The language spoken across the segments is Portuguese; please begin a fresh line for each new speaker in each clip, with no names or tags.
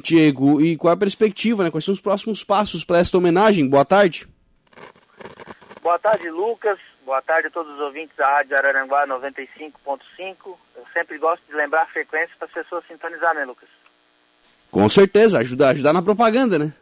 Diego, e qual é a perspectiva, né? Quais são os próximos passos para esta homenagem? Boa tarde.
Boa tarde, Lucas. Boa tarde a todos os ouvintes da Rádio Araranguá 95.5. Eu sempre gosto de lembrar a frequência para as pessoas sintonizar, né, Lucas?
Com certeza, ajudar, ajudar na propaganda, né?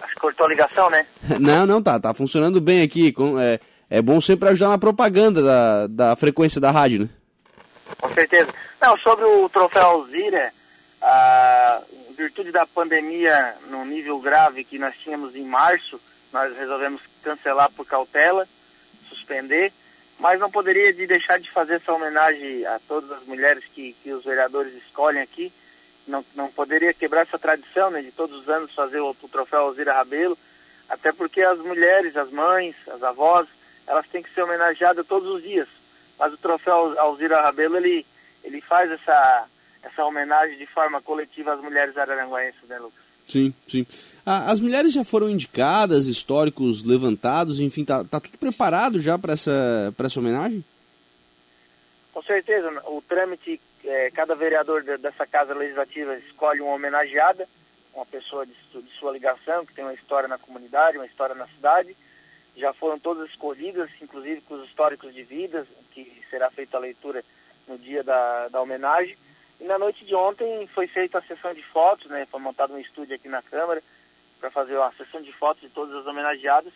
Acho que cortou a ligação, né?
não, não, tá, tá funcionando bem aqui. É, é bom sempre ajudar na propaganda da, da frequência da rádio, né?
Com certeza. Não, sobre o troféu Alzira, a virtude da pandemia no nível grave que nós tínhamos em março, nós resolvemos cancelar por cautela, suspender, mas não poderia de deixar de fazer essa homenagem a todas as mulheres que, que os vereadores escolhem aqui. Não, não poderia quebrar essa tradição né, de todos os anos fazer o, o troféu Alzira Rabelo, até porque as mulheres, as mães, as avós, elas têm que ser homenageadas todos os dias. Mas o troféu Alzira Rabelo, ele, ele faz essa, essa homenagem de forma coletiva às mulheres araranguaenses, né, Lucas?
Sim, sim. Ah, as mulheres já foram indicadas, históricos levantados, enfim, tá, tá tudo preparado já para essa, essa homenagem?
Com certeza. O trâmite, é, cada vereador de, dessa casa legislativa escolhe uma homenageada, uma pessoa de, de sua ligação, que tem uma história na comunidade, uma história na cidade. Já foram todas escolhidas, inclusive com os históricos de vidas, que será feita a leitura no dia da, da homenagem. E na noite de ontem foi feita a sessão de fotos, né? Foi montado um estúdio aqui na Câmara para fazer uma sessão de fotos de todas as homenageadas.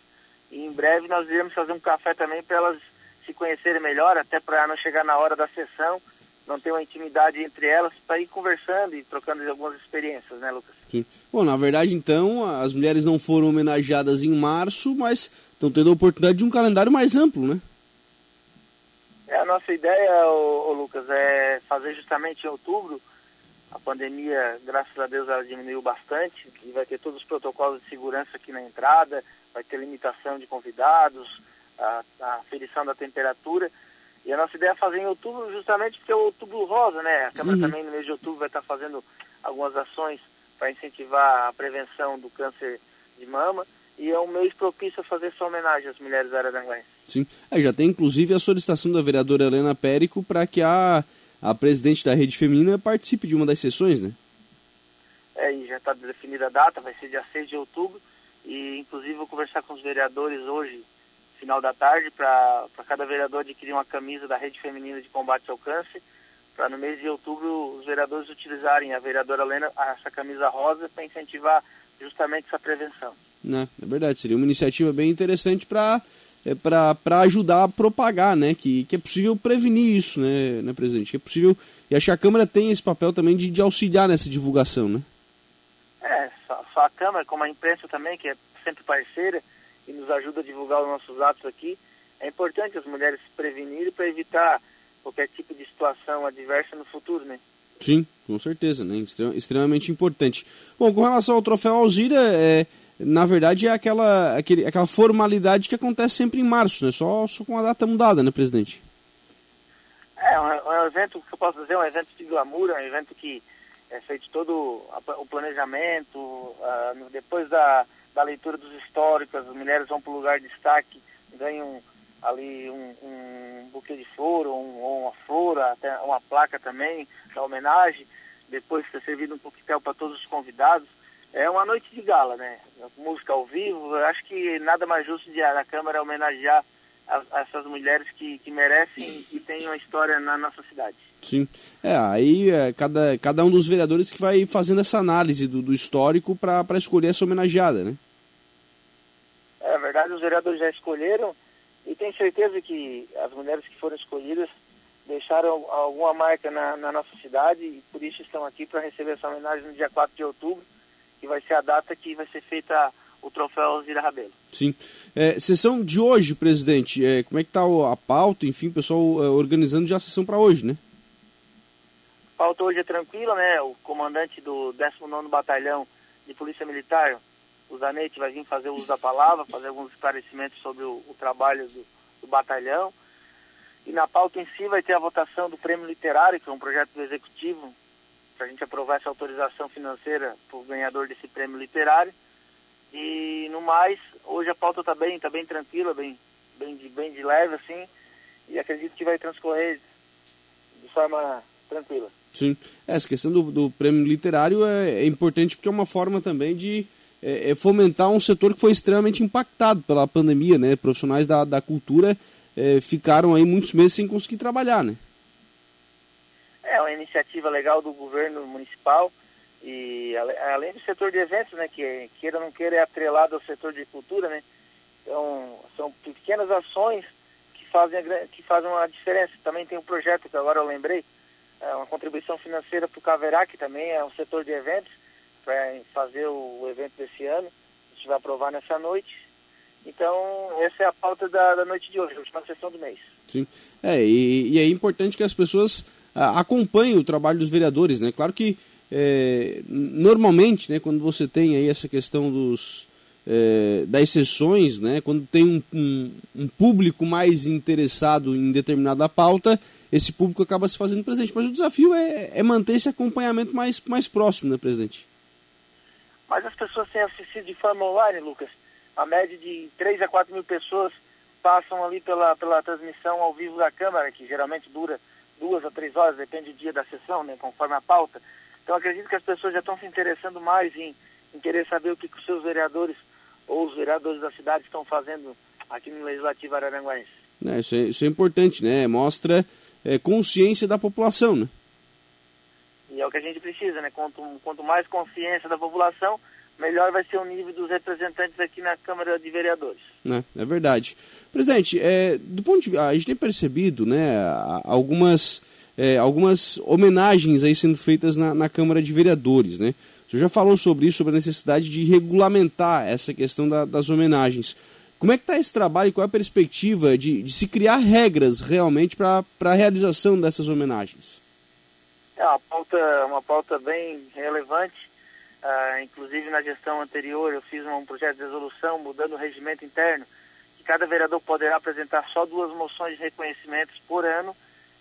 E em breve nós iremos fazer um café também para elas se conhecerem melhor, até para não chegar na hora da sessão, não ter uma intimidade entre elas, para ir conversando e trocando algumas experiências, né, Lucas?
Sim. Bom, na verdade, então, as mulheres não foram homenageadas em março, mas estão tendo a oportunidade de um calendário mais amplo, né?
É, a nossa ideia, ô, ô, Lucas, é fazer justamente em outubro. A pandemia, graças a Deus, ela diminuiu bastante e vai ter todos os protocolos de segurança aqui na entrada, vai ter limitação de convidados, a, a aferição da temperatura. E a nossa ideia é fazer em outubro justamente porque é o outubro rosa, né? A Câmara uhum. também no mês de outubro vai estar fazendo algumas ações para incentivar a prevenção do câncer de mama e é um mês propício a fazer essa homenagem às mulheres araranguenses.
Sim, é, já tem inclusive a solicitação da vereadora Helena Périco para que a, a presidente da Rede Feminina participe de uma das sessões, né?
É, e já está definida a data, vai ser dia 6 de outubro, e inclusive vou conversar com os vereadores hoje, final da tarde, para cada vereador adquirir uma camisa da Rede Feminina de Combate ao Câncer, para no mês de outubro os vereadores utilizarem a vereadora Helena, essa camisa rosa, para incentivar justamente essa prevenção.
Né? É verdade, seria uma iniciativa bem interessante para é, para ajudar a propagar, né? Que, que é possível prevenir isso, né, né, presidente? Que é possível. E acho que a Câmara tem esse papel também de, de auxiliar nessa divulgação, né?
É, só, só, a Câmara, como a imprensa também, que é sempre parceira e nos ajuda a divulgar os nossos atos aqui. É importante as mulheres se prevenirem para evitar qualquer tipo de situação adversa no futuro, né?
Sim, com certeza, né? Extremamente importante. Bom, com relação ao troféu Alzira, é na verdade é aquela, aquele, aquela formalidade que acontece sempre em março, né? Só, só com a data mudada, né, presidente?
É, um, é um evento que eu posso dizer, um evento de glamour, é um evento que é feito todo o planejamento, uh, depois da, da leitura dos históricos, as mulheres vão para o lugar de destaque, ganham ali um, um buquê de flor, ou, um, uma flor, até uma placa também, da homenagem, depois ser servido um coquetel para todos os convidados é uma noite de gala, né? Música ao vivo, acho que nada mais justo de a Câmara homenagear a, a essas mulheres que, que merecem e têm uma história na nossa cidade.
Sim. É, aí é cada, cada um dos vereadores que vai fazendo essa análise do, do histórico para escolher essa homenageada, né?
É verdade, os vereadores já escolheram e tenho certeza que as mulheres que foram escolhidas deixaram alguma marca na, na nossa cidade e por isso estão aqui para receber essa homenagem no dia 4 de outubro que vai ser a data que vai ser feita o troféu Alzira Rabelo.
Sim. É, sessão de hoje, presidente, é, como é que está a pauta, enfim, o pessoal é, organizando já a sessão para hoje, né?
A pauta hoje é tranquila, né? O comandante do 19º Batalhão de Polícia Militar, o Zanetti, vai vir fazer uso da palavra, fazer alguns esclarecimentos sobre o, o trabalho do, do batalhão. E na pauta em si vai ter a votação do prêmio literário, que é um projeto do executivo para a gente aprovar essa autorização financeira para o ganhador desse prêmio literário. E no mais, hoje a pauta está bem, tá bem tranquila, bem, bem, de, bem de leve assim, e acredito que vai transcorrer de forma tranquila.
Sim. Essa questão do, do prêmio literário é, é, importante porque é uma forma também de é, é fomentar um setor que foi extremamente impactado pela pandemia, né? Profissionais da, da cultura é, ficaram aí muitos meses sem conseguir trabalhar, né?
Uma iniciativa legal do governo municipal e além do setor de eventos, né, que queira ou não queira é atrelado ao setor de cultura, né? Então, são pequenas ações que fazem, que fazem uma diferença. Também tem um projeto que agora eu lembrei, é uma contribuição financeira para o Caverá, que também é um setor de eventos, para fazer o evento desse ano. A gente vai aprovar nessa noite. Então, essa é a pauta da, da noite de hoje, a última sessão do mês.
Sim. É, e, e é importante que as pessoas a, acompanhem o trabalho dos vereadores, né? Claro que é, normalmente, né, quando você tem aí essa questão dos, é, das sessões, né, quando tem um, um, um, público mais interessado em determinada pauta, esse público acaba se fazendo presente. Mas o desafio é, é manter esse acompanhamento mais, mais próximo, né, presidente?
Mas as pessoas têm assistido de forma online, Lucas. A média de 3 a 4 mil pessoas passam ali pela, pela transmissão ao vivo da Câmara, que geralmente dura duas a três horas, depende do dia da sessão, né, conforme a pauta. Então acredito que as pessoas já estão se interessando mais em, em querer saber o que, que os seus vereadores ou os vereadores da cidade estão fazendo aqui no Legislativo Araranguaense.
É, isso, é, isso é importante, né? Mostra é, consciência da população, né?
E é o que a gente precisa, né? Quanto, quanto mais consciência da população, melhor vai ser o nível dos representantes aqui na Câmara de Vereadores.
É, é verdade. Presidente, é, do ponto de a gente tem percebido, né, algumas, é, algumas homenagens aí sendo feitas na, na Câmara de Vereadores, né? O senhor já falou sobre isso, sobre a necessidade de regulamentar essa questão da, das homenagens. Como é que está esse trabalho e qual é a perspectiva de, de se criar regras realmente para a realização dessas homenagens?
É uma pauta, uma pauta bem relevante. Uh, inclusive na gestão anterior eu fiz um projeto de resolução mudando o regimento interno, que cada vereador poderá apresentar só duas moções de reconhecimentos por ano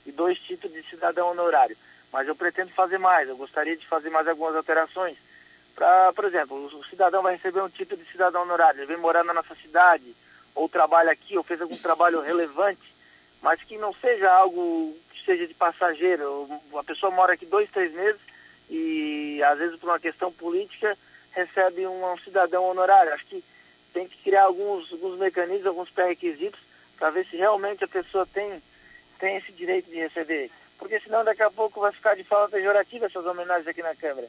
e dois títulos de cidadão honorário. Mas eu pretendo fazer mais, eu gostaria de fazer mais algumas alterações. Pra, por exemplo, o cidadão vai receber um título de cidadão honorário, ele vem morar na nossa cidade, ou trabalha aqui, ou fez algum trabalho relevante, mas que não seja algo que seja de passageiro. A pessoa mora aqui dois, três meses e, às vezes, por uma questão política, recebe um, um cidadão honorário. Acho que tem que criar alguns, alguns mecanismos, alguns pré-requisitos, para ver se realmente a pessoa tem, tem esse direito de receber porque senão daqui a pouco vai ficar de forma pejorativa essas homenagens aqui na Câmara.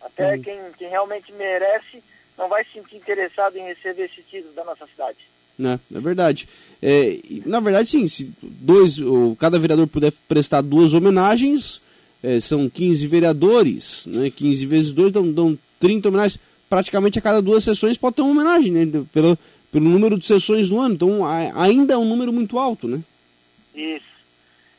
Até quem, quem realmente merece não vai se sentir interessado em receber esse título da nossa cidade.
É, é verdade. É, na verdade, sim, se dois, ou cada vereador puder prestar duas homenagens, é, são 15 vereadores, né, 15 vezes 2 dão, dão 30 homenagens. Praticamente a cada duas sessões pode ter uma homenagem, né, pelo, pelo número de sessões do ano. Então, ainda é um número muito alto, né?
Isso.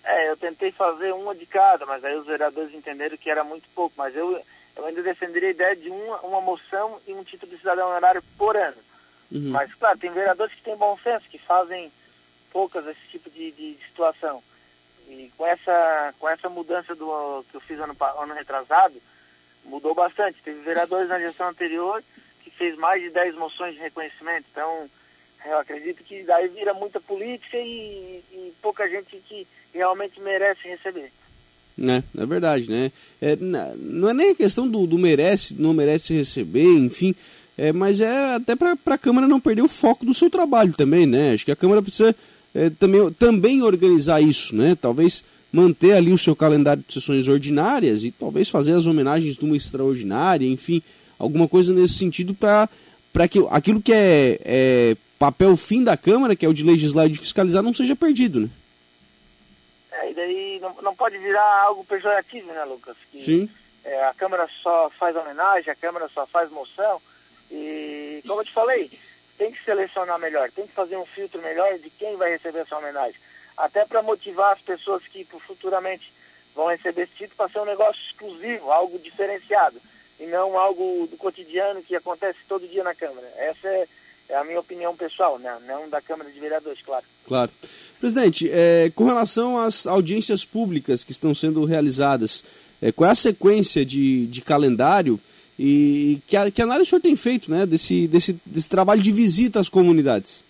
É, eu tentei fazer uma de cada, mas aí os vereadores entenderam que era muito pouco. Mas eu, eu ainda defenderia a ideia de uma, uma moção e um título de cidadão honorário por ano. Uhum. Mas, claro, tem vereadores que têm bom senso, que fazem poucas esse tipo de, de, situação. E com essa, com essa mudança do que eu fiz ano, ano retrasado, mudou bastante. Teve vereadores na gestão anterior que fez mais de 10 moções de reconhecimento. Então, eu acredito que daí vira muita política e, e pouca gente que realmente merece receber.
Né? É verdade, né? É, não é nem a questão do, do merece, não merece receber, enfim, é, mas é até para a Câmara não perder o foco do seu trabalho também, né? Acho que a Câmara precisa é, também, também organizar isso, né? Talvez manter ali o seu calendário de sessões ordinárias e talvez fazer as homenagens de uma extraordinária, enfim, alguma coisa nesse sentido para que aquilo que é, é papel fim da Câmara, que é o de legislar e de fiscalizar, não seja perdido, né?
É, e daí não, não pode virar algo pejorativo, né, Lucas? Que,
Sim.
É, a Câmara só faz homenagem, a Câmara só faz moção. E, como eu te falei, tem que selecionar melhor, tem que fazer um filtro melhor de quem vai receber essa homenagem. Até para motivar as pessoas que futuramente vão receber esse título para ser um negócio exclusivo, algo diferenciado, e não algo do cotidiano que acontece todo dia na Câmara. Essa é, é a minha opinião pessoal, né? não da Câmara de Vereadores, claro.
Claro. Presidente, é, com relação às audiências públicas que estão sendo realizadas, é, qual é a sequência de, de calendário e que, a, que análise o senhor tem feito né, desse, desse, desse trabalho de visita às comunidades?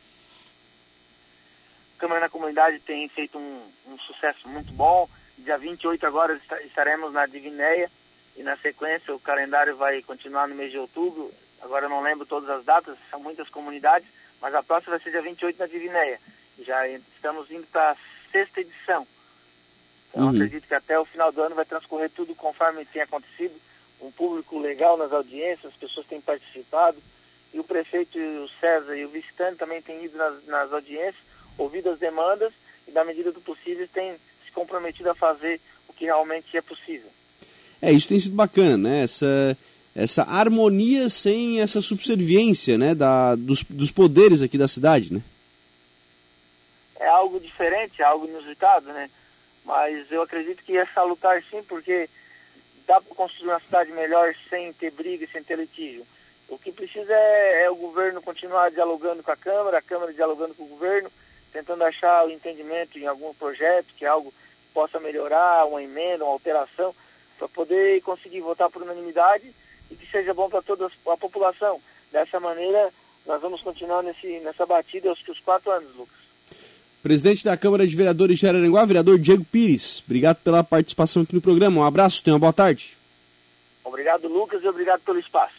A Câmara na Comunidade tem feito um, um sucesso muito bom Dia 28 agora estaremos na Divinéia e na sequência o calendário vai continuar no mês de outubro. Agora eu não lembro todas as datas, são muitas comunidades, mas a próxima vai ser dia 28 na Divinéia. Já estamos indo para a sexta edição. Então uhum. acredito que até o final do ano vai transcorrer tudo conforme tem acontecido. Um público legal nas audiências, as pessoas têm participado. E o prefeito o César e o visitante também têm ido nas, nas audiências, ouvido as demandas e, na medida do possível, têm se comprometido a fazer o que realmente é possível.
É, isso tem sido bacana, né? Essa, essa harmonia sem essa subserviência né? da, dos, dos poderes aqui da cidade, né?
É algo diferente, é algo inusitado, né? Mas eu acredito que é salutar sim, porque dá para construir uma cidade melhor sem ter briga, sem ter litígio. O que precisa é, é, o governo continuar dialogando com a Câmara, a Câmara dialogando com o governo, tentando achar o entendimento em algum projeto, que algo possa melhorar, uma emenda, uma alteração, para poder conseguir votar por unanimidade e que seja bom para toda a população. Dessa maneira, nós vamos continuar nesse, nessa batida aos, os quatro anos, Lucas.
Presidente da Câmara de Vereadores de Araranguá, vereador Diego Pires, obrigado pela participação aqui no programa. Um abraço, tenha uma boa tarde.
Obrigado, Lucas, e obrigado pelo espaço.